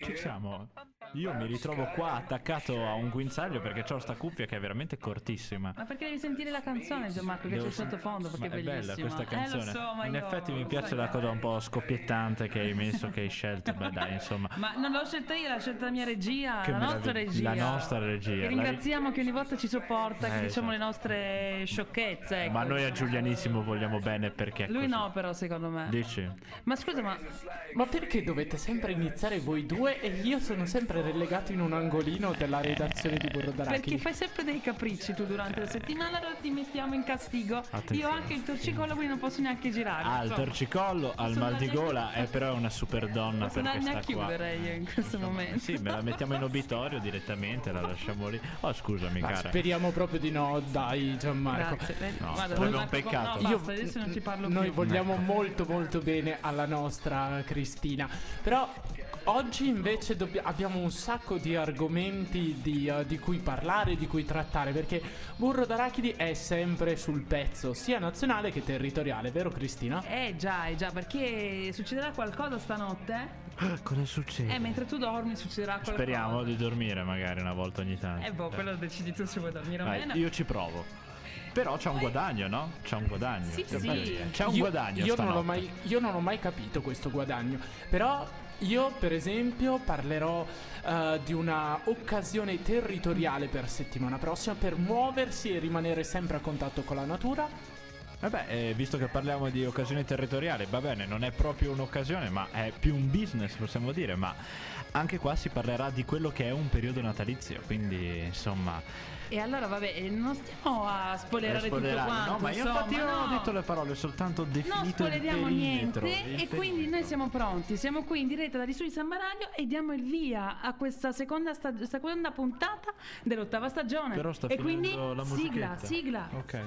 Ci siamo. Io mi ritrovo qua attaccato a un guinzaglio perché ho sta cuffia che è veramente cortissima. Ma perché devi sentire la canzone, Gianmarco, che Devo c'è sottofondo, perché Ma è è bella bellissima. questa Eh, canzone. lo so, In io effetti mi piace la cosa un po' scoppiettante che hai messo, che hai scelto. Beh, dai, insomma. Ma non l'ho scelta io, l'ha scelta la mia regia, Che la nostra meraviglia. regia. La nostra regia, Che ringraziamo che ogni volta ci sopporta, che Eh, diciamo esatto. le nostre sciocchezze. ecco. Ma noi a Giulianissimo vogliamo bene perché. Lui così. no, però, secondo me. Dici? Ma scusa, ma Ma perché dovete sempre iniziare voi due e io sono sempre relegato in un angolino della redazione di Burro d'Arachidi? perché fai sempre dei capricci tu durante la settimana, allora ti mettiamo in castigo. Attenzione. Io ho anche il torcicollo, quindi non posso neanche girare. Ha il torcicollo, Sono mal di gola, è però una super donna Non so perché a sta qua. chiudere io in questo momento. Sì, me la mettiamo in obitorio direttamente, la lasciamo lì. Oh, scusami, Ma cara. speriamo proprio di no, dai Gianmarco. Grazie. vedi? No, Guarda, sarebbe un peccato. No, Io- basta, adesso non ci parlo Noi più. vogliamo molto molto bene alla nostra Cristina. Però oggi invece dobbia- abbiamo un sacco di argomenti di, eh, di cui parlare, di cui trattare. Perché Burro d'Arachidi è sempre sul pezzo, sia nazionale che territoriale, vero Cristina? Eh già, eh già, perché succederà qualcosa stanotte? Cosa succede? Eh, mentre tu dormi succederà qualcosa. Speriamo di dormire magari una volta ogni tanto. Eh, boh, quello decidi tu se vuoi dormire o Vai, meno. io ci provo. Però c'è un guadagno, no? C'è un guadagno. Sì, sì. C'è un Io- guadagno Io, non mai, io non ho mai capito questo guadagno. Però io, per esempio, parlerò eh, di una occasione territoriale per settimana prossima per muoversi e rimanere sempre a contatto con la natura. Vabbè, eh, visto che parliamo di occasione territoriale, va bene, non è proprio un'occasione, ma è più un business, possiamo dire, ma anche qua si parlerà di quello che è un periodo natalizio, quindi insomma... E allora, vabbè, eh, non stiamo a spoilerare tutto quanto. No, ma io insomma, infatti io non ho detto le parole, ho soltanto definito Non il spoileriamo perimetro, niente e quindi noi siamo pronti, siamo qui in diretta dagli studi San Maragno e diamo il via a questa seconda, seconda puntata dell'ottava stagione. Però sta e quindi la sigla, sigla. Ok.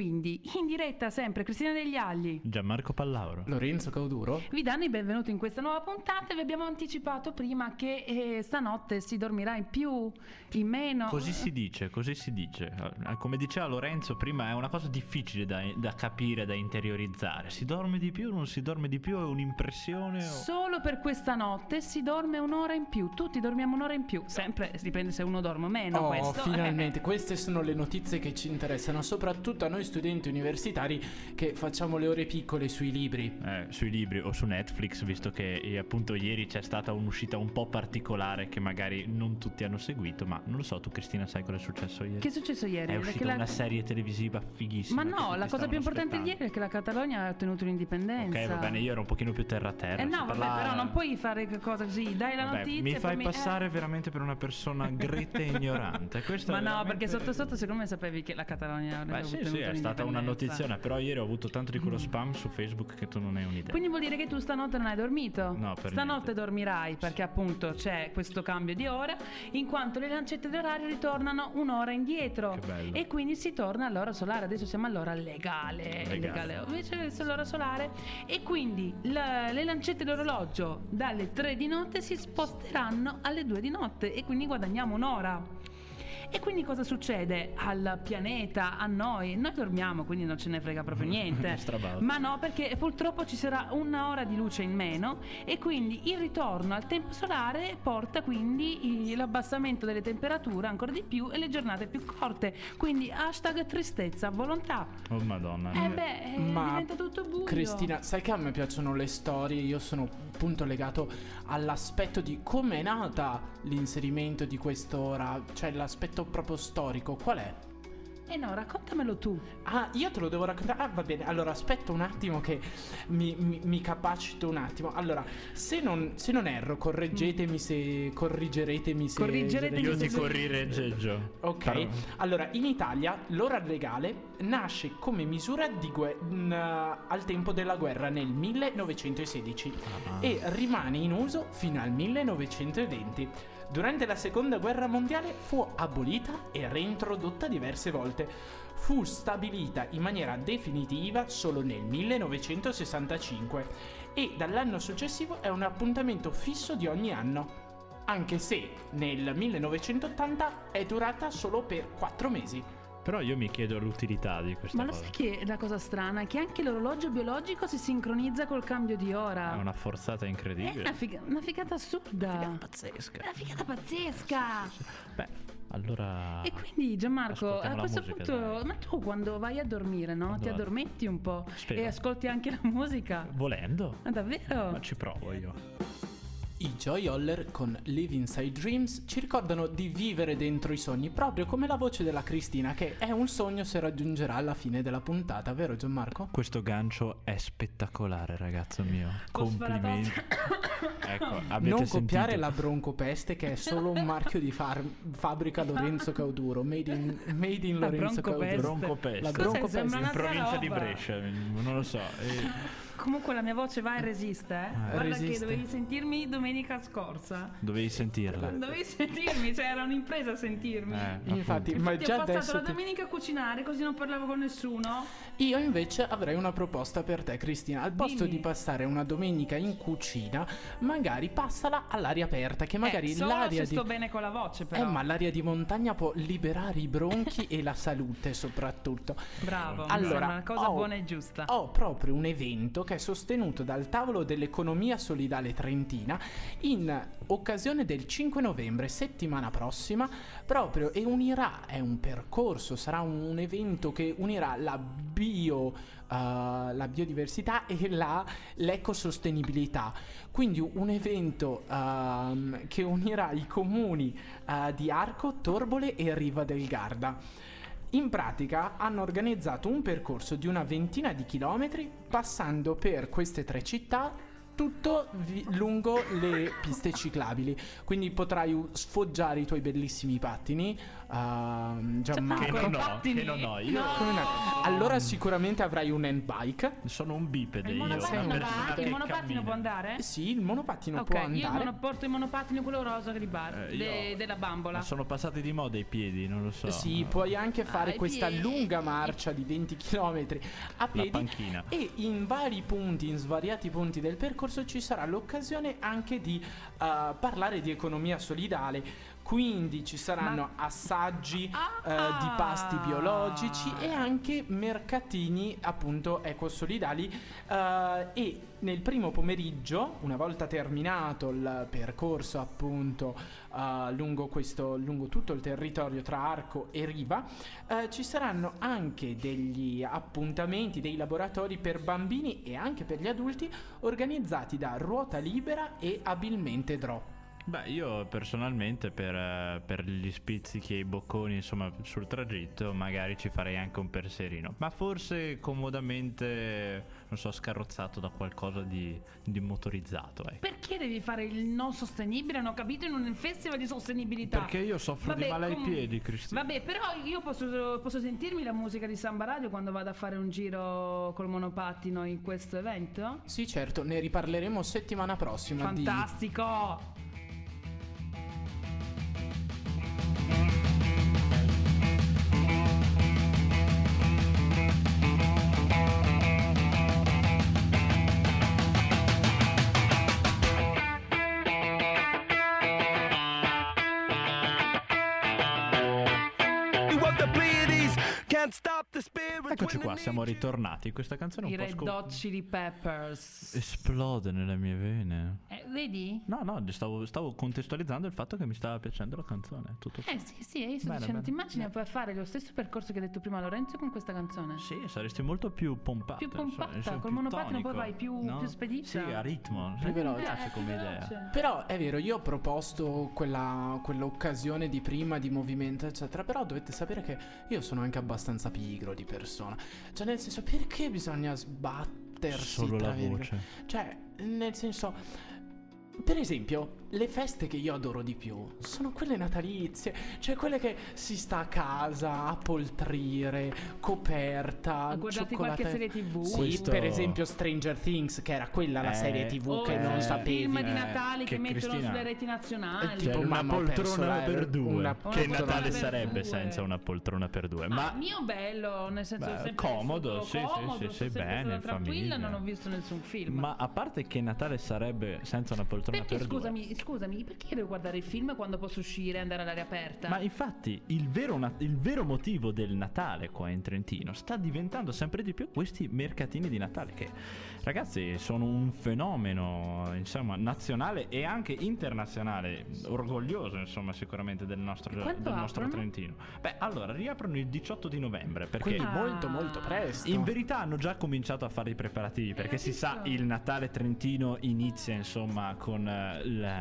Quindi in diretta sempre Cristina degli Agli. Gianmarco Pallauro. Lorenzo Cauduro? Vi danno i benvenuti in questa nuova puntata e vi abbiamo anticipato prima che eh, stanotte si dormirà in più, in meno. Così si dice, così si dice. Eh, Come diceva Lorenzo prima, è una cosa difficile da, da capire, da interiorizzare. Si dorme di più, non si dorme di più, è un'impressione o... Solo per questa notte si dorme un'ora in più. Tutti dormiamo un'ora in più. Sempre dipende se uno dorme o meno. oh, questo. finalmente, queste sono le notizie che ci interessano, soprattutto a noi studenti universitari che facciamo le ore piccole sui libri. Eh, sui libri o su Netflix, visto che eh, appunto ieri c'è stata un'uscita un po' particolare che magari non tutti hanno seguito, ma non lo so, tu Cristina sai cosa è successo ieri? Che è successo ieri? È uscita la- una serie televisiva fighissima. Ma no, la cosa più importante di aspettando. ieri è che la Catalogna ha ottenuto l'indipendenza. Ok, va bene, io ero un pochino più terra a terra. Eh no, vabbè, parlava- però non puoi fare cosa così. Dai la Vabbè, notizia. mi fai poi passare eh. veramente per una persona gretta e ignorante. Questo Ma no, veramente- perché sotto sotto secondo me sapevi che la Catalogna avrebbe Beh, sì, ottenuto sì, è stata una notiziona, però ieri ho avuto tanto di quello spam su Facebook che tu non hai un'idea. Quindi vuol dire che tu stanotte non hai dormito? No, per Stanotte niente. dormirai perché appunto c'è questo cambio di ora, in quanto le lancette d'orario ritornano un'ora indietro. Che bello. E quindi si torna all'ora solare. Adesso siamo all'ora legale. Legale. Invece adesso l'ora solare. E quindi la- le lancette d'orologio dalle 3 di notte si sposteranno alle 2 di notte e quindi guadagniamo un'ora. E quindi cosa succede al pianeta, a noi? Noi dormiamo, quindi non ce ne frega proprio niente. Ma no, perché purtroppo ci sarà una ora di luce in meno e quindi il ritorno al tempo solare porta quindi l'abbassamento delle temperature ancora di più e le giornate più corte. Quindi hashtag tristezza a volontà. Oh madonna. Eh beh, eh, Ma diventa tutto buio. Cristina, sai che a me piacciono le storie, io sono appunto legato all'aspetto di come è nata l'inserimento di quest'ora, cioè l'aspetto proprio storico, qual è? Eh no, raccontamelo tu. Ah, io te lo devo raccontare. Ah, va bene. Allora, aspetta un attimo che mi, mi- mi capacito un attimo. Allora, se non, se non erro, correggetemi se. Corrigeretemi se. Corrigeretemi Io se- ti corrigeggio. Ok, Però- allora in Italia l'ora legale nasce come misura di gue- mh, al tempo della guerra nel 1916 Ah. e rimane in uso fino al 1920. Durante la seconda guerra mondiale fu abolita e reintrodotta diverse volte. fu stabilita in maniera definitiva solo nel 1965 e dall'anno successivo è un appuntamento fisso di ogni anno, anche se nel 1980 è durata solo per 4 mesi. Però io mi chiedo l'utilità di questa Ma lo cosa. sai che la cosa strana? Che anche l'orologio biologico si sincronizza col cambio di ora. È una forzata È incredibile. una, figa- una figata assurda. pazzesca. Una figata pazzesca. Beh, allora. E quindi Gianmarco, a questo musica, punto, dai. ma tu quando vai a dormire, no? Quando Ti addormenti un po' Spero. e ascolti anche la musica. Volendo? Ma davvero? Ma ci provo io. I Joy Holler con Live Inside Dreams ci ricordano di vivere dentro i sogni, proprio come la voce della Cristina, che è un sogno se raggiungerà alla fine della puntata, vero Gianmarco? Questo gancio è spettacolare, ragazzo mio. Complimenti. Ecco, non sentito? copiare la broncopeste che è solo un marchio di far- fabbrica Lorenzo Cauduro, made in, made in Lorenzo broncopeste. Cauduro. Broncopeste. La broncopeste. Sembra in provincia di roba. Brescia, non lo so. E Comunque la mia voce va e resiste, eh? Guarda Resiste. che dovevi sentirmi domenica scorsa. dovevi sentirla. Dovevi sentirmi, cioè era un'impresa sentirmi. Eh, Infatti, appunto. ma Ti ho già passato adesso la ti- domenica a cucinare così non parlavo con nessuno. Io invece avrei una proposta per te, Cristina. Al posto Dimmi. di passare una domenica in cucina, magari passala all'aria aperta, che magari eh, l'aria di sto bene con la voce Eh, però. ma l'aria di montagna può liberare i bronchi e la salute soprattutto. Bravo, Allora, una cosa ho- buona e giusta. Ho proprio un evento che è sostenuto dal tavolo dell'economia solidale trentina in occasione del 5 novembre, settimana prossima, proprio e unirà, è un percorso, sarà un evento che unirà la bio, eh, la biodiversità e la, l'ecosostenibilità. Quindi un evento ehm, che unirà i comuni eh, di Arco, Torbole e Riva del Garda. In pratica hanno organizzato un percorso di una ventina di chilometri passando per queste tre città tutto vi- lungo le piste ciclabili. Quindi potrai u- sfoggiare i tuoi bellissimi pattini. ehm, Gianmarco. Che non ho, Pattini? che non ho. Io No. Come no? Allora sicuramente avrai un handbike. sono un bipede Il io. monopattino, una va? persona il monopattino cammina. può andare? Eh Sì, il monopattino ok, può io il andare. mono- porto il monopattino quello rosa di bar, Eh, de- io- della bambola. Ma sono passati di moda i piedi, non lo so. Sì, puoi anche fare i questa piedi. lunga marcia di 20 km a La piedi panchina. e in vari punti, in svariati punti del percorso ci sarà l'occasione anche di eh, parlare di economia solidale. Quindi ci saranno assaggi Ah! eh, di pasti biologici e anche mercatini appunto ecosolidali eh, e nel primo pomeriggio, una volta terminato il percorso appunto eh, lungo, questo, lungo tutto il territorio tra Arco e Riva, eh, ci saranno anche degli appuntamenti, dei laboratori per bambini e anche per gli adulti organizzati da Ruota Libera e Abilmente Drop. Beh, io personalmente per, eh, per gli spizzichi e i bocconi, insomma, sul tragitto, magari ci farei anche un perserino. Ma forse comodamente, non so, scarrozzato da qualcosa di, di motorizzato, ecco. Perché devi fare il non sostenibile? Non ho capito in un festival di sostenibilità. Perché io soffro di Vabbè, male ai com- piedi, Cristina. Vabbè, però io posso, posso sentirmi la musica di Samba Radio quando vado a fare un giro col monopattino in questo evento? Sì, certo, ne riparleremo settimana prossima di Fantastico! You Eccoci qua, the siamo ritornati. Questa canzone è I un po' Red scom- Hot Chili Peppers. Esplode nelle mie vene. Eh, vedi? No, no, stavo, stavo contestualizzando il fatto che mi stava piacendo la canzone. Tutto. Eh sì, sì, io sto Bene, dicendo, bene. ti immagini puoi fare lo stesso percorso che hai detto prima Lorenzo con questa canzone? Sì, saresti molto più pompata. Più pompata, insomma, col monopattino poi vai più- più spedita. Sì, a ritmo. Più veloce. Mi piace Eh, come idea. Però è vero, io ho proposto quella, quell'occasione di prima di movimento, eccetera. Però dovete sapere che io sono anche abbastanza pigro di persona. Cioè, nel senso, perché bisogna sbattersi Solo la voce. Cioè, nel senso, per esempio, le feste che io adoro di più sono quelle natalizie, cioè quelle che si sta a casa a poltrire, coperta, cioccolate- qualche serie TV. Sì, Questo- per esempio Stranger Things, che era quella la Eh, serie TV O che eh, non sapevi. film di eh, Natale che, che mettono Cristina- sulle reti nazionali. Eh, tipo Cioè, una poltrona per due. una che Natale sarebbe due. senza una poltrona per due? Ma Ma mio bello, nel senso Beh, comodo, sì, sì, comodo, sì, sono sì, sempre bene, tranquilla, famiglia. non ho visto nessun film. Ma a parte che Natale sarebbe senza una poltrona perché per scusami, scusami, perché devo guardare il film quando posso uscire e andare all'aria aperta? Ma infatti il vero, na- il vero motivo del Natale qua in Trentino sta diventando sempre di più questi mercatini di Natale che ragazzi sono un fenomeno insomma nazionale e anche internazionale, orgoglioso insomma sicuramente del nostro, del nostro? Trentino. Beh allora riaprono il 18 di novembre perché... Quindi Ah. molto molto presto. In verità hanno già cominciato a fare i preparativi perché si sa il Natale trentino inizia insomma con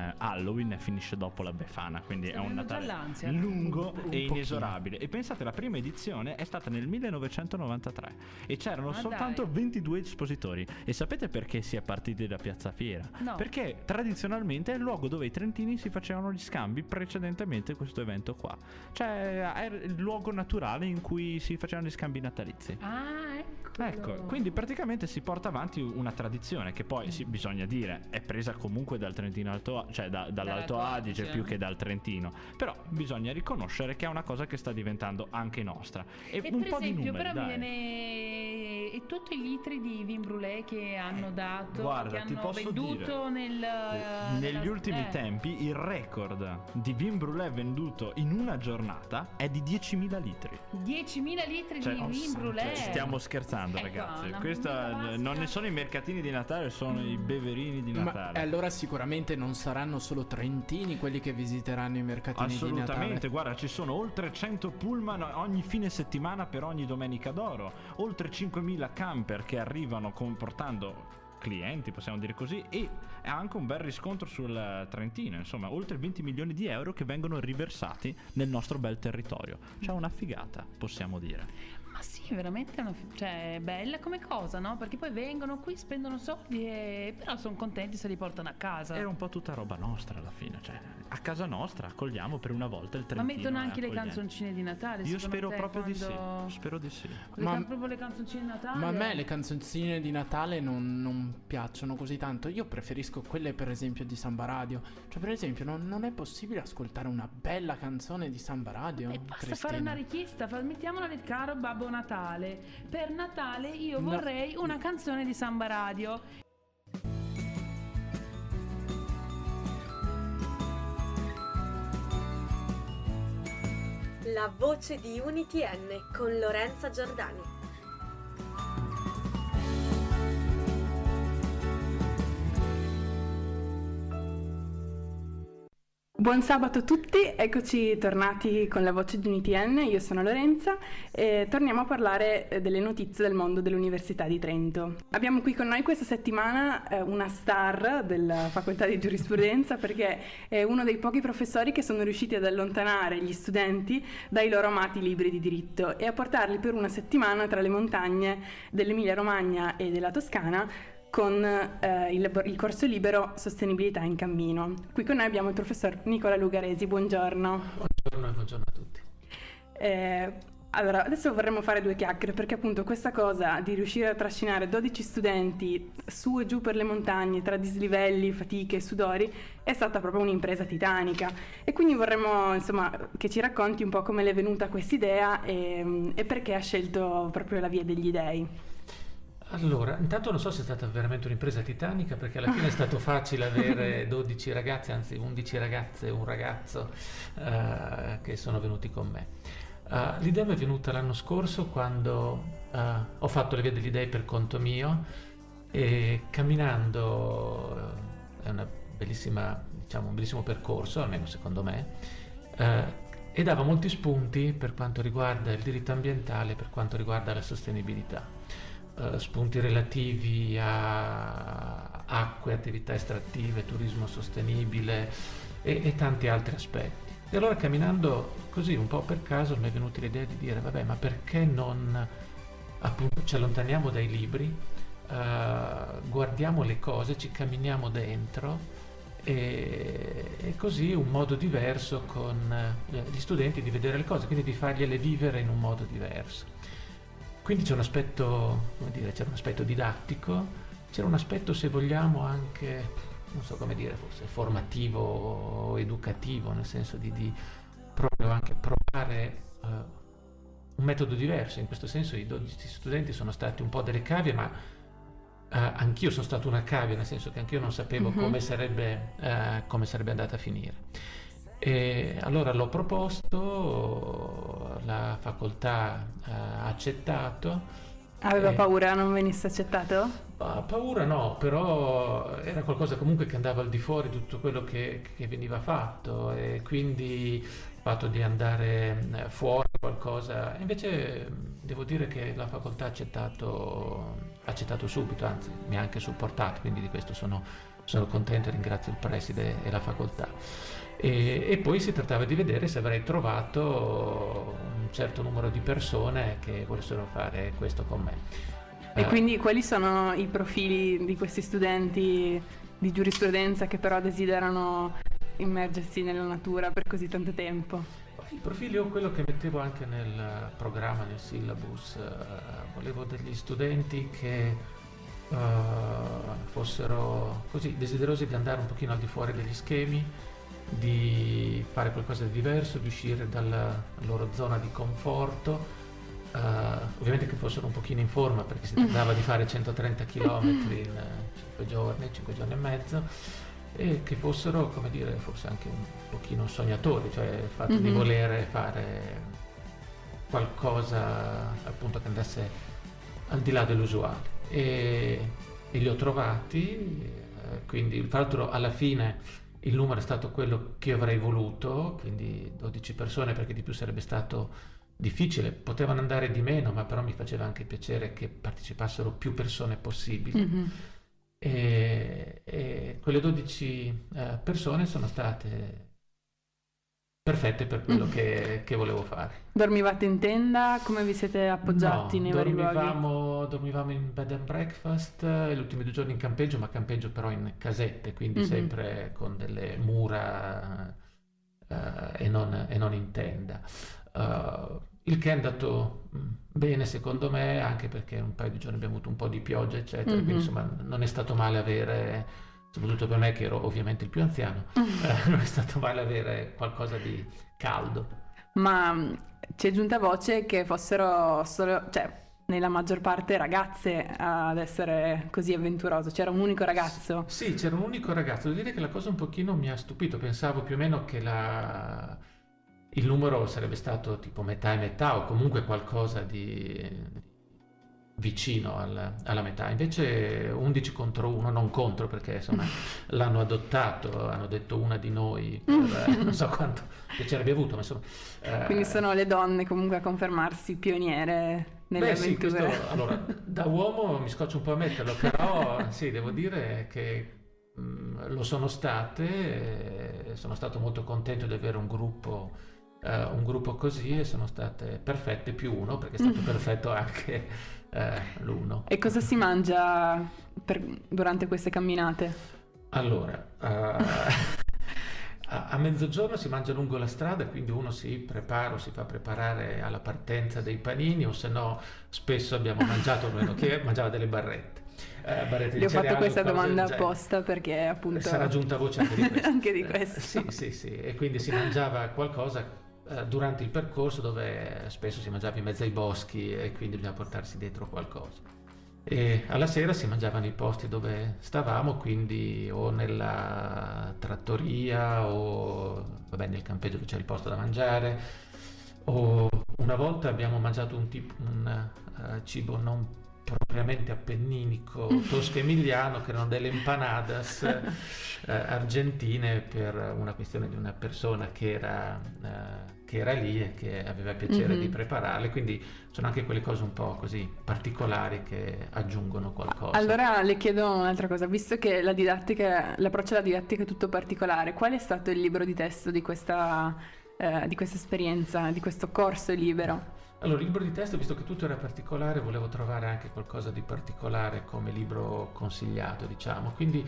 eh, Halloween e finisce dopo la Befana, quindi Sta è un Natale l'ansia. lungo Un- un e pochino. inesorabile. E pensate, la prima edizione è stata nel 1993 e c'erano Ma soltanto dai. 22 espositori. E sapete perché si è partiti da Piazza Fiera? No. Perché tradizionalmente è il luogo dove i trentini si facevano gli scambi precedentemente a questo evento qua. Cioè è il luogo naturale in cui si facevano gli scambi natalizi. Ah, ecco. Ecco, quindi praticamente si porta avanti una tradizione che poi sì, bisogna dire è presa comunque dal Trentino Alto, cioè da- dall'Alto Adige Adige. più che dal Trentino. Però bisogna riconoscere che è una cosa che sta diventando anche nostra. E, E un per po' di esempio, numeri, però dai. viene e tutti i litri di vin brûlé che hanno dato, Guarda, che ti hanno posso venduto nel Eh, Negli nella- ultimi eh. tempi il record di vin brûlé venduto in una giornata è di 10.000 litri. 10.000 litri Cioè, di oh, vin brûlé. Stiamo scherzando, Ecco, ragazzi. Questa eh, non ne sono i mercatini di Natale, sono i beverini di Ma Natale. e allora sicuramente non saranno solo trentini quelli che visiteranno i mercatini di Assolutamente, Natale. guarda, ci sono oltre 100 pullman ogni fine settimana per ogni domenica d'oro, oltre 5.000 camper che arrivano comportando clienti, possiamo dire così, e ha anche un bel riscontro sul Trentino, insomma, oltre 20 milioni di euro che vengono riversati nel nostro bel territorio. C'è una figata, possiamo dire. Ma sì, veramente una, cioè, è bella come cosa, no? Perché poi vengono qui, spendono soldi e però sono contenti se li portano a casa. Era un po' tutta roba nostra alla fine, cioè a casa nostra accogliamo per una volta il Ma Trentino. mettono è anche le canzoncine di Natale. Io spero te, proprio di sì, spero di sì. Le Ma- can- proprio le canzoncine di Natale. Ma a me le canzoncine di Natale non, non piacciono così tanto. Io preferisco quelle, per esempio, di Samba Radio. Cioè, per esempio, non, non è possibile ascoltare una bella canzone di Samba Radio? E basta Cristina? fare una richiesta, fa- mettiamola nel caro Babbo Natale. Per Natale io No. vorrei una canzone di Samba Radio. La voce di Unity N con Lorenza Giordani. Buon sabato a tutti, eccoci tornati con la voce di UniTN, io sono Lorenza e torniamo a parlare eh, delle notizie del mondo dell'Università di Trento. Abbiamo qui con noi questa settimana eh, una star della facoltà di giurisprudenza perché è uno dei pochi professori che sono riusciti ad allontanare gli studenti dai loro amati libri di diritto e a portarli per una settimana tra le montagne dell'Emilia Romagna e della Toscana con eh, il, il corso libero Sostenibilità in cammino. Qui con noi abbiamo il professor Nicola Lugaresi, buongiorno. Buongiorno e buongiorno a tutti. Eh, allora, adesso vorremmo fare due chiacchiere perché appunto questa cosa di riuscire a trascinare 12 studenti su e giù per le montagne tra dislivelli, fatiche e sudori è stata proprio un'impresa titanica e quindi vorremmo insomma che ci racconti un po' come le è venuta questa idea e, e perché ha scelto proprio la via degli dei. Allora, intanto non so se è stata veramente un'impresa titanica perché alla fine è stato facile avere 12 ragazze, anzi 11 ragazze e un ragazzo eh, che sono venuti con me. Eh, l'idea mi è venuta l'anno scorso quando eh, ho fatto le vie degli dei per conto mio e camminando è una bellissima, diciamo, un bellissimo percorso, almeno secondo me, e dava molti spunti per quanto riguarda il diritto ambientale, per quanto riguarda la sostenibilità. Eh, spunti relativi a acque, attività estrattive, turismo sostenibile e, e tanti altri aspetti. E allora camminando così un po' per caso mi è venuta l'idea di dire vabbè ma perché non appunto ci allontaniamo dai libri, eh, guardiamo le cose, ci camminiamo dentro e, e così un modo diverso con eh, gli studenti di vedere le cose, quindi di fargliele vivere in un modo diverso. Quindi c'è un aspetto, come dire, c'era un aspetto didattico, c'era un aspetto, se vogliamo, anche, non so come dire, forse formativo o educativo, nel senso di, di proprio anche provare eh, un metodo diverso. In questo senso i 12 studenti sono stati un po' delle cavie, ma eh, anch'io sono stato una cavia, nel senso che anch'io non sapevo Mhm. come, sarebbe, eh, come sarebbe andata a finire. E allora l'ho proposto, la facoltà eh, ha accettato. Aveva Eh, paura non venisse accettato? paura no, però era qualcosa comunque che andava al di fuori di tutto quello che, che veniva fatto e quindi il fatto di andare eh, fuori qualcosa, invece devo dire che la facoltà ha accettato, ha accettato subito, anzi mi ha anche supportato, quindi di questo sono, sono contento e ringrazio il preside e la facoltà. E, e poi si trattava di vedere se avrei trovato un certo numero di persone che volessero fare questo con me. E Eh, quindi quali sono i profili di questi studenti di giurisprudenza che però desiderano immergersi nella natura per così tanto tempo? Il profilo è quello che mettevo anche nel programma, nel syllabus. eh, volevo degli studenti che eh, fossero così desiderosi di andare un pochino al di fuori degli schemi, di fare qualcosa di diverso, di uscire dalla loro zona di conforto. eh, ovviamente che fossero un pochino in forma perché si trattava di fare 130 km in 5 giorni, 5 giorni e mezzo e che fossero, come dire, forse anche un pochino sognatori, cioè il fatto di Mhm. volere fare qualcosa appunto che andasse al di là dell'usuale. E, e li ho trovati, eh, quindi tra l'altro alla fine il numero è stato quello che io avrei voluto, quindi 12 persone perché di più sarebbe stato difficile, potevano andare di meno, ma però mi faceva anche piacere che partecipassero più persone possibili. Mhm. E, e quelle 12 eh, persone sono state perfette per quello Mm. che, che volevo fare. Dormivate in tenda? Come vi siete appoggiati No, nei vari luoghi? dormivamo, in bed and breakfast, eh, gli ultimi due giorni in campeggio, ma campeggio però in casette, quindi Mhm. sempre con delle mura eh, e, non, e non in tenda. Eh, il che è andato mh, bene secondo me, anche perché un paio di giorni abbiamo avuto un po' di pioggia, eccetera, Mhm. quindi insomma non è stato male avere, soprattutto per me che ero ovviamente il più anziano, eh, non è stato male avere qualcosa di caldo. Ma mh, ci è giunta voce che fossero solo, cioè, nella maggior parte ragazze ad essere così avventuroso. C'era un unico ragazzo. Sì, c'era un unico ragazzo. Devo dire che la cosa un pochino mi ha stupito. Pensavo più o meno che la- il numero sarebbe stato tipo metà e metà o comunque qualcosa di vicino al- alla metà. Invece 11 contro 1, non contro perché insomma l'hanno adottato, hanno detto una di noi per eh, non so quanto piacere abbia avuto, ma insomma... eh, Quindi sono le donne comunque a confermarsi pioniere nelle Beh, sì, questo, allora, da uomo mi scoccio un po' a metterlo, però sì, devo dire che mh, lo sono state, e sono stato molto contento di avere un gruppo, eh, un gruppo così e sono state perfette più uno, perché è stato perfetto anche eh, l'uno. E cosa si mangia per- durante queste camminate? Allora, eh, a, a mezzogiorno si mangia lungo la strada, quindi uno si prepara o si fa preparare alla partenza dei panini, o se no spesso abbiamo mangiato, almeno che mangiava delle barrette. eh, barrette Le ho fatto cereali questa domanda apposta perché appunto... Sarà giunta voce anche di questo. Anche di Eh, questo. sì, sì, sì, e quindi si mangiava qualcosa eh, durante il percorso dove spesso si mangiava in mezzo ai boschi e quindi bisogna portarsi dietro qualcosa. E alla sera si mangiava nei posti dove stavamo, quindi o nella trattoria o vabbè, nel campeggio dove c'è il posto da mangiare. O una volta abbiamo mangiato un, tipo, un eh, cibo non propriamente appenninico, tosco-emiliano, che erano delle empanadas eh, argentine per una questione di una persona che era, eh, che era lì e che aveva piacere Mhm. di prepararle, quindi sono anche quelle cose un po' così particolari che aggiungono qualcosa. Allora le chiedo un'altra cosa, visto che la didattica, l'approccio alla didattica è tutto particolare, qual è stato il libro di testo di questa, eh, di questa esperienza, di questo corso libero? Allora, il libro di testo, visto che tutto era particolare, volevo trovare anche qualcosa di particolare come libro consigliato, diciamo. Quindi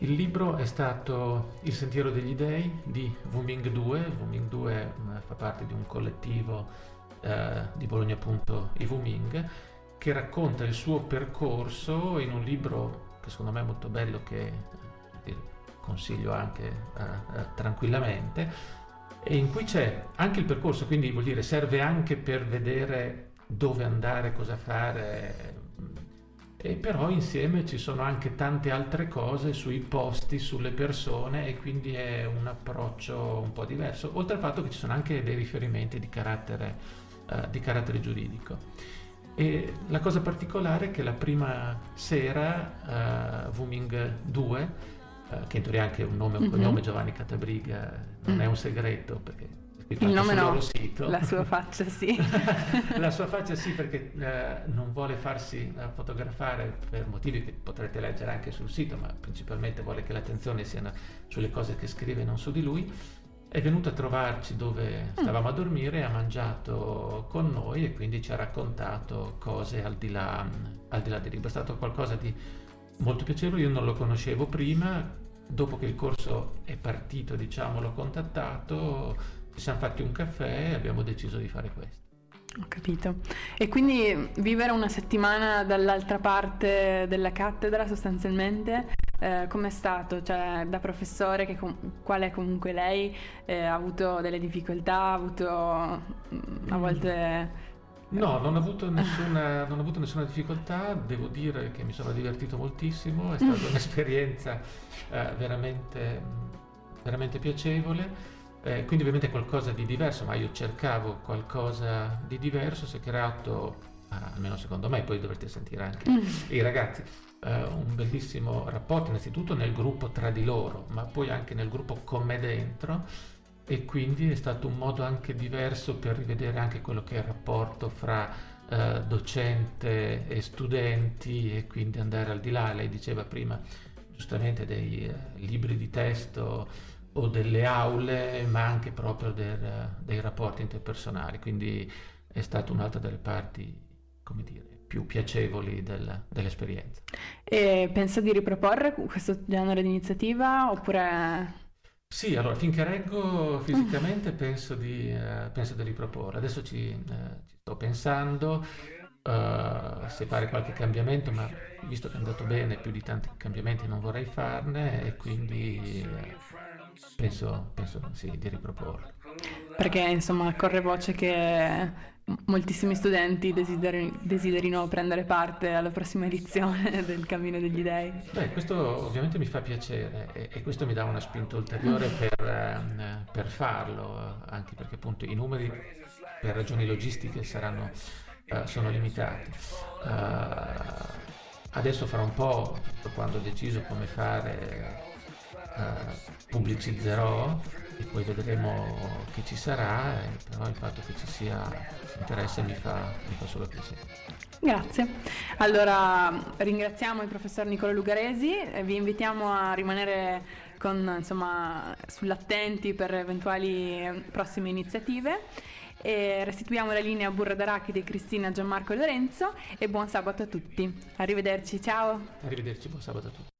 Il libro è stato Il sentiero degli dei di Wuming 2. Wuming 2 eh, fa parte di un collettivo eh, di Bologna appunto i Wuming che racconta il suo percorso in un libro che secondo me è molto bello che eh, consiglio anche eh, eh, tranquillamente e in cui c'è anche il percorso, quindi vuol dire serve anche per vedere dove andare, cosa fare, e però insieme ci sono anche tante altre cose sui posti, sulle persone e quindi è un approccio un po' diverso, oltre al fatto che ci sono anche dei riferimenti di carattere, eh, di carattere giuridico. E la cosa particolare è che la prima sera, uh, Wuming 2, uh, che in teoria ha anche un nome e un Mhm. cognome, Giovanni Catabriga, non Mm. è un segreto perché è Il nome no, sito. la sua faccia sì. la sua faccia sì perché eh, non vuole farsi eh, fotografare per motivi che potrete leggere anche sul sito, ma principalmente vuole che l'attenzione sia sulle cose che scrive non su di lui. È venuto a trovarci dove stavamo a dormire, ha mangiato con noi e quindi ci ha raccontato cose al di là, al di là del libro. È stato qualcosa di molto piacevole, io non lo conoscevo prima, dopo che il corso è partito, diciamo, l'ho contattato, ci siamo fatti un caffè e abbiamo deciso di fare questo. Ho capito. E quindi vivere una settimana dall'altra parte della cattedra sostanzialmente, eh, com'è stato? Cioè, da professore, che com- quale comunque lei, eh, ha avuto delle difficoltà, ha avuto mm, a volte... No, non ho, avuto nessuna, non ho avuto nessuna difficoltà, devo dire che mi sono divertito moltissimo, è stata un'esperienza eh, veramente, veramente piacevole, eh, quindi ovviamente qualcosa di diverso, ma io cercavo qualcosa di diverso, si è creato, ah, almeno secondo me, poi dovrete sentire anche i ragazzi, eh, un bellissimo rapporto innanzitutto nel gruppo tra di loro, ma poi anche nel gruppo con me dentro e quindi è stato un modo anche diverso per rivedere anche quello che è il rapporto fra eh, docente e studenti e quindi andare al di là. Lei diceva prima giustamente dei eh, libri di testo o delle aule, ma anche proprio del- dei rapporti interpersonali, quindi è stata un'altra delle parti, come dire, più piacevoli del- dell'esperienza. E pensa di riproporre questo genere di iniziativa oppure... Sì, allora finché reggo fisicamente penso di, eh, penso di riproporre. Adesso ci, eh, ci sto pensando eh, se fare qualche cambiamento, ma visto che è andato bene, più di tanti cambiamenti non vorrei farne e quindi eh, penso, penso sì, di riproporre. Perché insomma corre voce che moltissimi studenti desideri- desiderino prendere parte alla prossima edizione del Cammino degli Dei. Beh, questo ovviamente mi fa piacere e, e questo mi dà una spinta ulteriore per, ehm, per farlo, anche perché appunto i numeri per ragioni logistiche saranno, eh, sono limitati. Eh, adesso fra un po', quando ho deciso come fare, eh, pubblicizzerò e poi vedremo che ci sarà, e però il fatto che ci sia interesse mi fa, mi fa solo piacere. Grazie. Allora ringraziamo il professor Nicolo Lugaresi, vi invitiamo a rimanere con, insomma, sull'attenti per eventuali eh, prossime iniziative. E restituiamo la linea a Burro d'Arachidi, Cristina, Gianmarco e Lorenzo e buon sabato a tutti. Arrivederci, ciao. Arrivederci, buon sabato a tutti.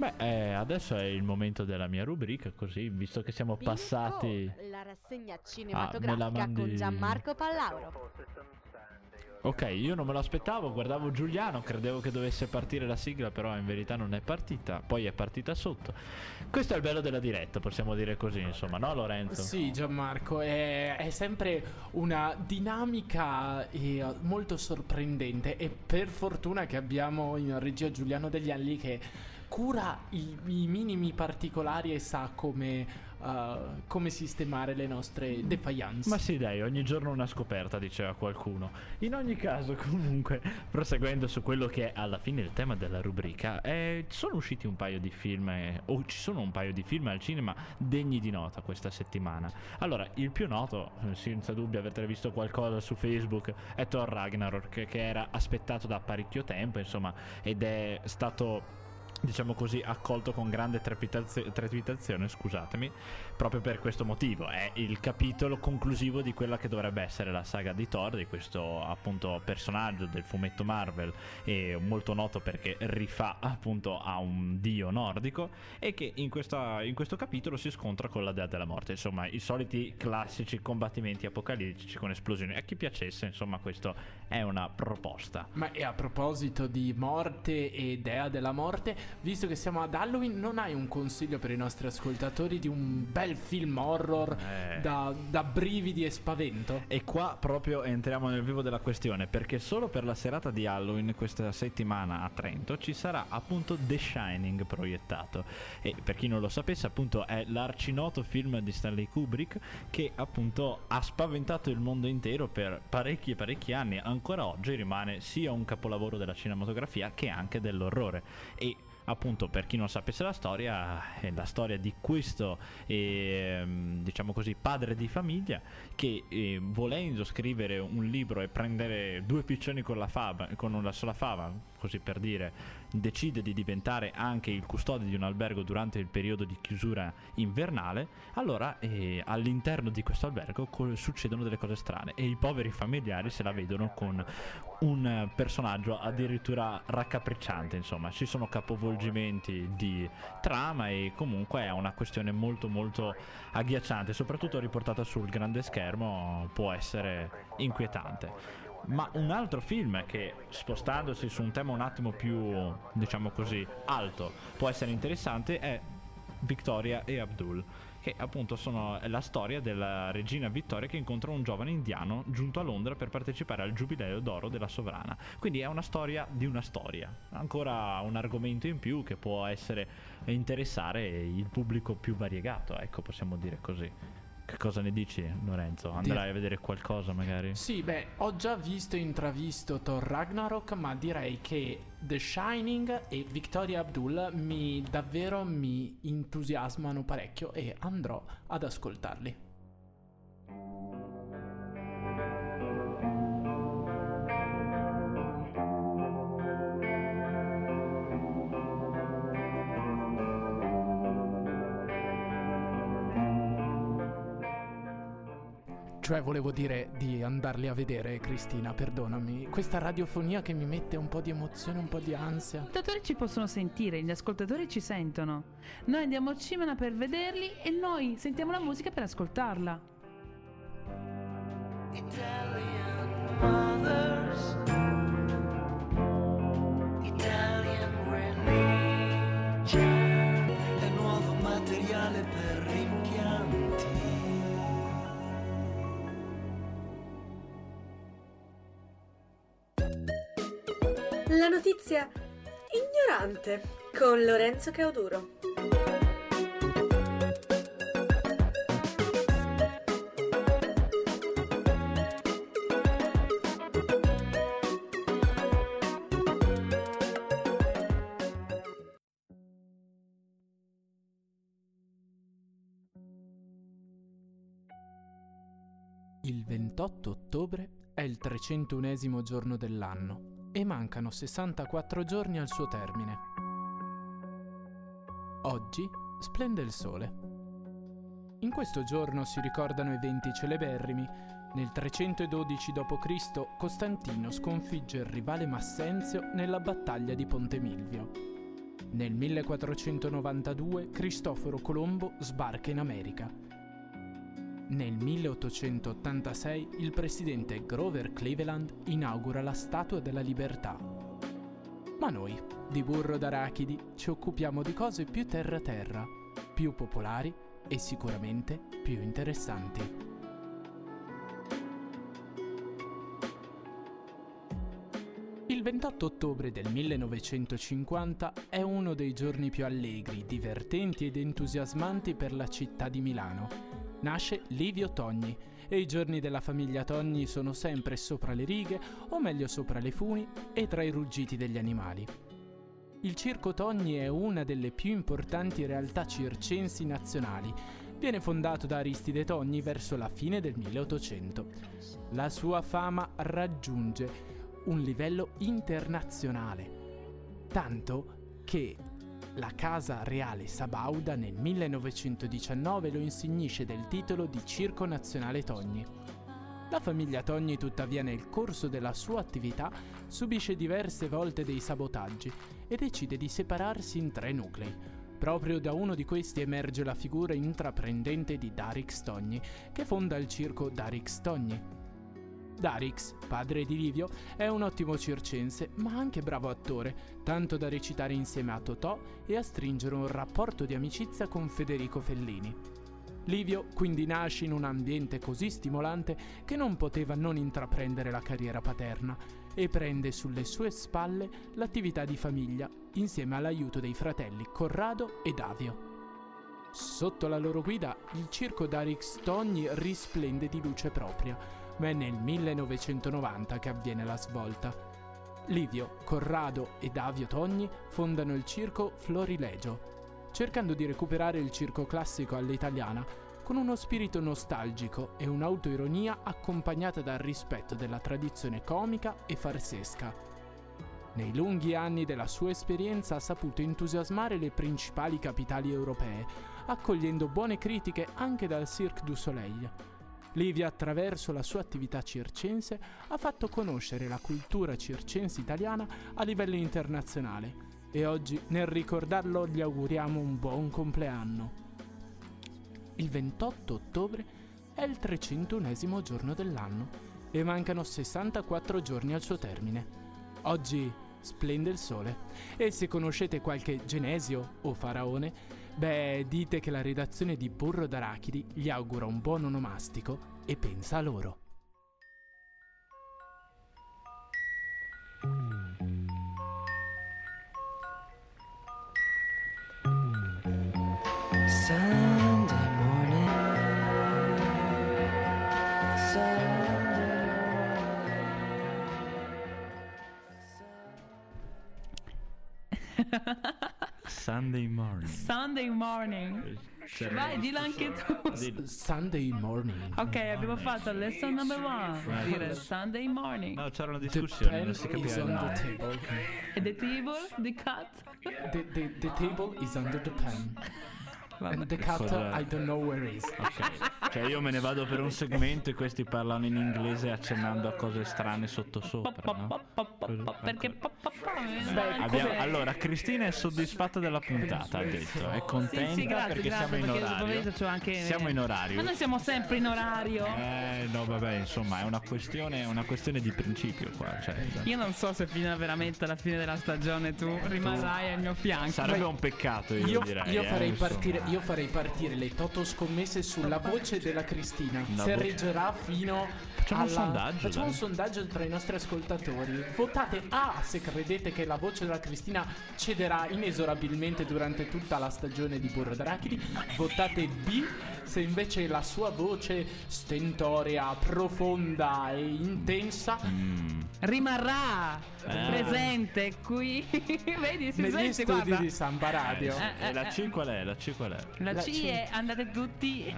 Beh, eh, adesso è il momento della mia rubrica, così, visto che siamo Bingo, passati... La rassegna Ah, cinematografica mandi- con Gianmarco Pallauro. Ok, io non me lo aspettavo, guardavo Giuliano, credevo che dovesse partire la sigla, però in verità non è partita, poi è partita sotto. Questo è il bello della diretta, possiamo dire così, insomma, no Lorenzo? Sì, Gianmarco, è, è sempre una dinamica eh, molto sorprendente e per fortuna che abbiamo in regia Giuliano Degli Alli che cura i, i minimi particolari e sa come, eh, come sistemare le nostre defiance. Ma sì, dai, ogni giorno una scoperta, diceva qualcuno. In ogni caso, comunque, proseguendo su quello che è alla fine il tema della rubrica, eh, sono usciti un paio di film, eh, o ci sono un paio di film al cinema degni di nota questa settimana. Allora, il più noto, eh, senza dubbio avete visto qualcosa su Facebook, è Thor Ragnarok, che era aspettato da parecchio tempo, insomma, ed è stato diciamo così, accolto con grande trepidazio- trepidazione, scusatemi, proprio per questo motivo. È il capitolo conclusivo di quella che dovrebbe essere la saga di Thor, di questo appunto personaggio del fumetto Marvel, e molto noto perché rifà appunto a un dio nordico, e che in, questa- in questo capitolo si scontra con la dea della morte. Insomma, i soliti classici combattimenti apocalittici con esplosioni. A chi piacesse, insomma, questo è una proposta. Ma e a proposito di morte e dea della morte, visto che siamo ad Halloween, non hai un consiglio per i nostri ascoltatori di un bel film horror Eh. da, da brividi e spavento? E qua proprio entriamo nel vivo della questione, perché solo per la serata di Halloween questa settimana a Trento ci sarà appunto The Shining proiettato. E per chi non lo sapesse, appunto è l'arcinoto film di Stanley Kubrick che appunto ha spaventato il mondo intero per parecchi e parecchi anni. Ancora oggi rimane sia un capolavoro della cinematografia che anche dell'orrore. E appunto per chi non sapesse la storia è la storia di questo ehm, diciamo così padre di famiglia che eh, volendo scrivere un libro e prendere due piccioni con la fava con una sola fava così per dire decide di diventare anche il custode di un albergo durante il periodo di chiusura invernale allora eh, all'interno di questo albergo co- succedono delle cose strane e i poveri familiari se la vedono con un personaggio addirittura raccapricciante, insomma, ci sono capovolgimenti di trama e comunque è una questione molto molto agghiacciante, soprattutto riportata sul grande schermo può essere inquietante. Ma un altro film che spostandosi su un tema un attimo più, diciamo così, alto, può essere interessante è Victoria e Abdul che appunto sono è la storia della regina Vittoria che incontra un giovane indiano giunto a Londra per partecipare al giubileo d'oro della sovrana. Quindi è una storia di una storia, ancora un argomento in più che può essere interessare il pubblico più variegato, ecco, possiamo dire così. Che cosa ne dici, Lorenzo? Andrai a vedere qualcosa magari? Sì, beh, ho già visto e intravisto Thor Ragnarok, ma direi che The Shining e Victoria Abdul mi davvero mi entusiasmano parecchio e andrò ad ascoltarli. Cioè, volevo dire di andarli a vedere, Cristina, perdonami. Questa radiofonia che mi mette un po' di emozione, un po' di ansia. Gli ascoltatori ci possono sentire, gli ascoltatori ci sentono. Noi andiamo al cinema per vederli e noi sentiamo la musica per ascoltarla. Italian La notizia ignorante con Lorenzo Cauduro. Il 28 ottobre è il 301 giorno dell'anno e mancano 64 giorni al suo termine. Oggi splende il sole. In questo giorno si ricordano eventi celeberrimi. Nel 312 d.C. Costantino sconfigge il rivale Massenzio nella battaglia di Ponte Milvio. Nel 1492 Cristoforo Colombo sbarca in America. Nel 1886 il presidente Grover Cleveland inaugura la Statua della Libertà. Ma noi, di burro d'arachidi, ci occupiamo di cose più terra-terra, più popolari e sicuramente più interessanti. Il 28 ottobre del 1950 è uno dei giorni più allegri, divertenti ed entusiasmanti per la città di Milano. Nasce Livio Togni e i giorni della famiglia Togni sono sempre sopra le righe, o meglio sopra le funi, e tra i ruggiti degli animali. Il Circo Togni è una delle più importanti realtà circensi nazionali. Viene fondato da Aristide Togni verso la fine del 1800. La sua fama raggiunge un livello internazionale, tanto che la Casa Reale Sabauda nel 1919 lo insignisce del titolo di Circo Nazionale Togni. La famiglia Togni tuttavia nel corso della sua attività subisce diverse volte dei sabotaggi e decide di separarsi in tre nuclei. Proprio da uno di questi emerge la figura intraprendente di Darix Togni, che fonda il circo Darix Togni. Darix, padre di Livio, è un ottimo circense, ma anche bravo attore, tanto da recitare insieme a Totò e a stringere un rapporto di amicizia con Federico Fellini. Livio quindi nasce in un ambiente così stimolante che non poteva non intraprendere la carriera paterna e prende sulle sue spalle l'attività di famiglia insieme all'aiuto dei fratelli Corrado e Davio. Sotto la loro guida il circo Darix Togni risplende di luce propria, ma è nel 1990 che avviene la svolta. Livio, Corrado e Davio Togni fondano il circo Florilegio, cercando di recuperare il circo classico all'italiana con uno spirito nostalgico e un'autoironia accompagnata dal rispetto della tradizione comica e farsesca. Nei lunghi anni della sua esperienza ha saputo entusiasmare le principali capitali europee, accogliendo buone critiche anche dal Cirque du Soleil. Livia, attraverso la sua attività circense, ha fatto conoscere la cultura circense italiana a livello internazionale e oggi, nel ricordarlo, gli auguriamo un buon compleanno. Il 28 ottobre è il 301 giorno dell'anno e mancano 64 giorni al suo termine. Oggi splende il sole e se conoscete qualche Genesio o Faraone, beh, dite che la redazione di Burro d'Arachidi gli augura un buon onomastico e pensa a loro. Sunday morning. Sunday Sunday morning. Sunday morning. Cioè, Vai, dillo anche tu. Sunday morning. Ok, abbiamo fatto lesson number one. Dire Sunday morning. No, c'era una The discussione, pen non si is capiva nulla. the table. E the table, the cat. The, the, the table is under the pen. And the cat, Cosa- I don't know where is. Ok. Cioè io me ne vado per un segmento e questi parlano in inglese accennando a cose strane sotto sopra, no? Perché pa- Beh, Abbiamo- allora, Cristina è soddisfatta della puntata, ha detto. È Sì, contenta sì, grazie, perché grazie, siamo in orario. c'ho anche- Siamo in orario. Ma noi siamo sempre in orario. Eh, no, vabbè, insomma, è una questione, è una questione di principio qua. Cioè, Io non so se fino a veramente alla fine della stagione tu rimarrai al mio fianco. sarebbe un peccato, io, Io, direi. io eh, farei insomma. partire, io farei partire le Toto scommesse sulla voce della Cristina. La se vo- reggerà fino Facciamo un alla- sondaggio, Facciamo dai. un sondaggio tra i nostri ascoltatori. Votate A se credete che la voce della Cristina cederà inesorabilmente durante tutta la stagione di Burro d'Arachidi. Votate B se invece la sua voce stentorea, profonda e intensa Mm. Rimarrà Eh. presente qui. Vedi, si negli sente, studi guarda. di San Baradio. Eh, E la C qual è? La C qual è? La La C C. è andate tutti. Eh,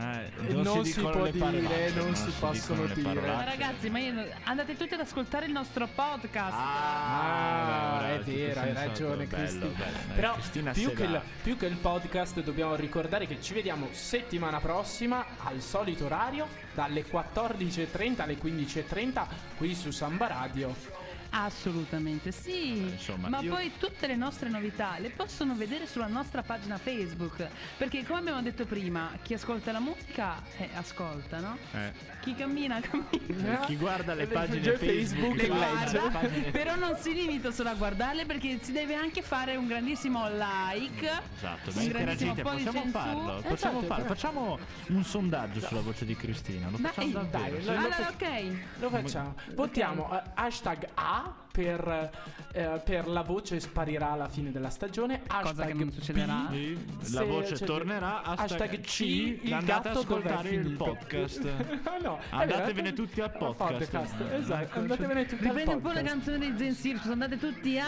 Non si dicono può dire, parolacce, non si dicono possono dire. Ma ragazzi, ma io andate tutti ad ascoltare il nostro podcast. Ah, Ah, è vero, hai ragione Cristina. bello. Però Cristina più che, il, più che il podcast dobbiamo ricordare che ci vediamo settimana prossima al solito orario dalle 14.30 alle 15.30 qui su Samba Radio. Assolutamente sì. insomma, Ma io- poi tutte le nostre novità le possono vedere sulla nostra pagina Facebook. Perché come abbiamo detto prima, chi ascolta la musica eh, ascolta, no? Eh. Chi cammina cammina. Chi guarda le pagine Facebook, Facebook Le e guarda pagine- però non si limita solo a guardarle perché si deve anche fare un grandissimo like. Esatto, un grandissimo possiamo farlo, Esatto, possiamo farlo. Facciamo un sondaggio sulla voce di Cristina, lo Dai, facciamo davvero. dai, lo- Allora, ok. Lo facciamo. Votiamo eh, hashtag A Wow per, eh, per la voce sparirà alla fine della stagione. Hashtag che non B, succederà. Se la voce c'è- tornerà, hashtag, hashtag C, il andate ad ascoltare il podcast. Ah, no, Andatevene vero, tutti al al podcast. Esatto, Ecco, andatevene tutti al Riprendi un po' le podcast. canzoni dei Zen Circus, andate tutti a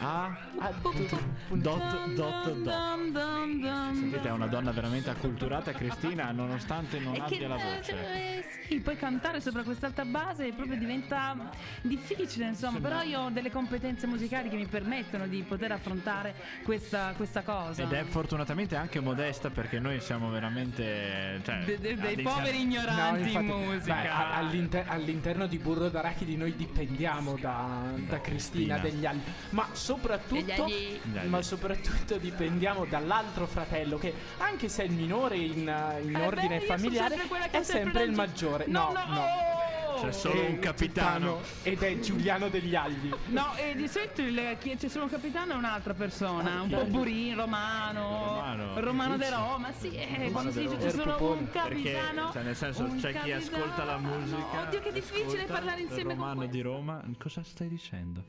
Ah, Ah, dot, dot, dot. Sentite, è una donna veramente acculturata, Cristina, nonostante non E abbia la voce. eh, sì, poi cantare sopra quest'alta base proprio diventa difficile, insomma. Sembra però io ho delle competenze musicali che mi permettono di poter affrontare questa, questa cosa. Ed è fortunatamente anche modesta perché noi siamo veramente. Cioè, De- de- dei poveri ignoranti infatti, in musica. beh, all'inter- all'interno di Burro d'Arachidi noi dipendiamo da, da Cristina Cristina. degli altri, ma soprattutto, ma soprattutto dipendiamo dall'altro fratello che anche se è il minore in, in Eh ordine beh, familiare sempre è sempre il maggiore. No, No, no, no. Oh! C'è solo È un capitano. ed è Giuliano degli Agli. No, e di solito il- chi- c'è solo un capitano e un'altra persona, un po' burin, romano, Romano. romano de Roma, sì, eh, quando si dice c'è solo un Perché, capitano. cioè, nel senso, un c'è chi capitano. ascolta la musica. Oddio, che difficile ascolta parlare il insieme con romano di questo. Roma. Cosa stai dicendo?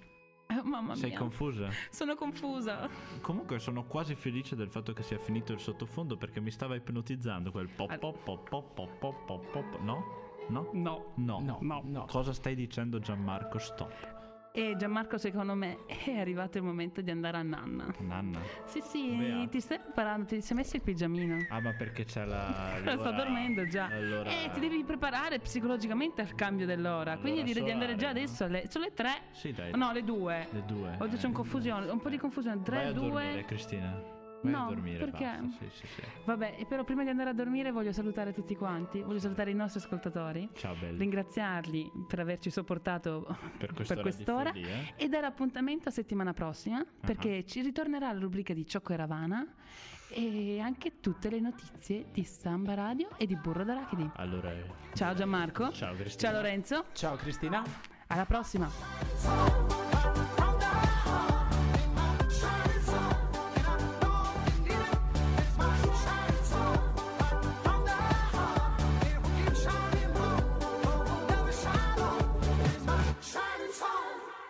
Eh, mamma Sei mia. confusa? Sono confusa. Comunque sono quasi felice del fatto che sia finito il sottofondo perché mi stava ipnotizzando quel pop Ah. pop pop pop pop pop pop pop. No? No? No. No. No, No. no. Cosa stai dicendo Gianmarco? Stop. E Gianmarco, secondo me, è arrivato il momento di andare a nanna. Nanna. Sì, sì, Beato. ti stai preparando, ti sei messo il pigiamino. Ah, ma perché c'è la. L'ora- dormendo già. Allora. E ti devi preparare psicologicamente al cambio dell'ora. Quindi Allora, direi di andare già adesso. Alle, sono le tre. Sì, dai. No, le due. Le due. Oggi c'è un confusione, un po' di confusione. Vai 3, a 2. dormire, Cristina. Vai No, a dormire. perché? basta. Sì, sì, sì. Vabbè, però prima di andare a dormire voglio salutare tutti quanti. Voglio salutare i nostri ascoltatori. Ciao, belli. Ringraziarli per averci sopportato Per quest'ora per di quest'ora follia. e dare appuntamento a settimana prossima perché ci ritornerà la rubrica di Ciocco e Ravana e anche tutte le notizie di Samba Radio e di Burro d'Arachidi. Allora, eh, Ciao Gianmarco. Ciao, Cristina. Ciao Lorenzo. Ciao Cristina. Alla prossima.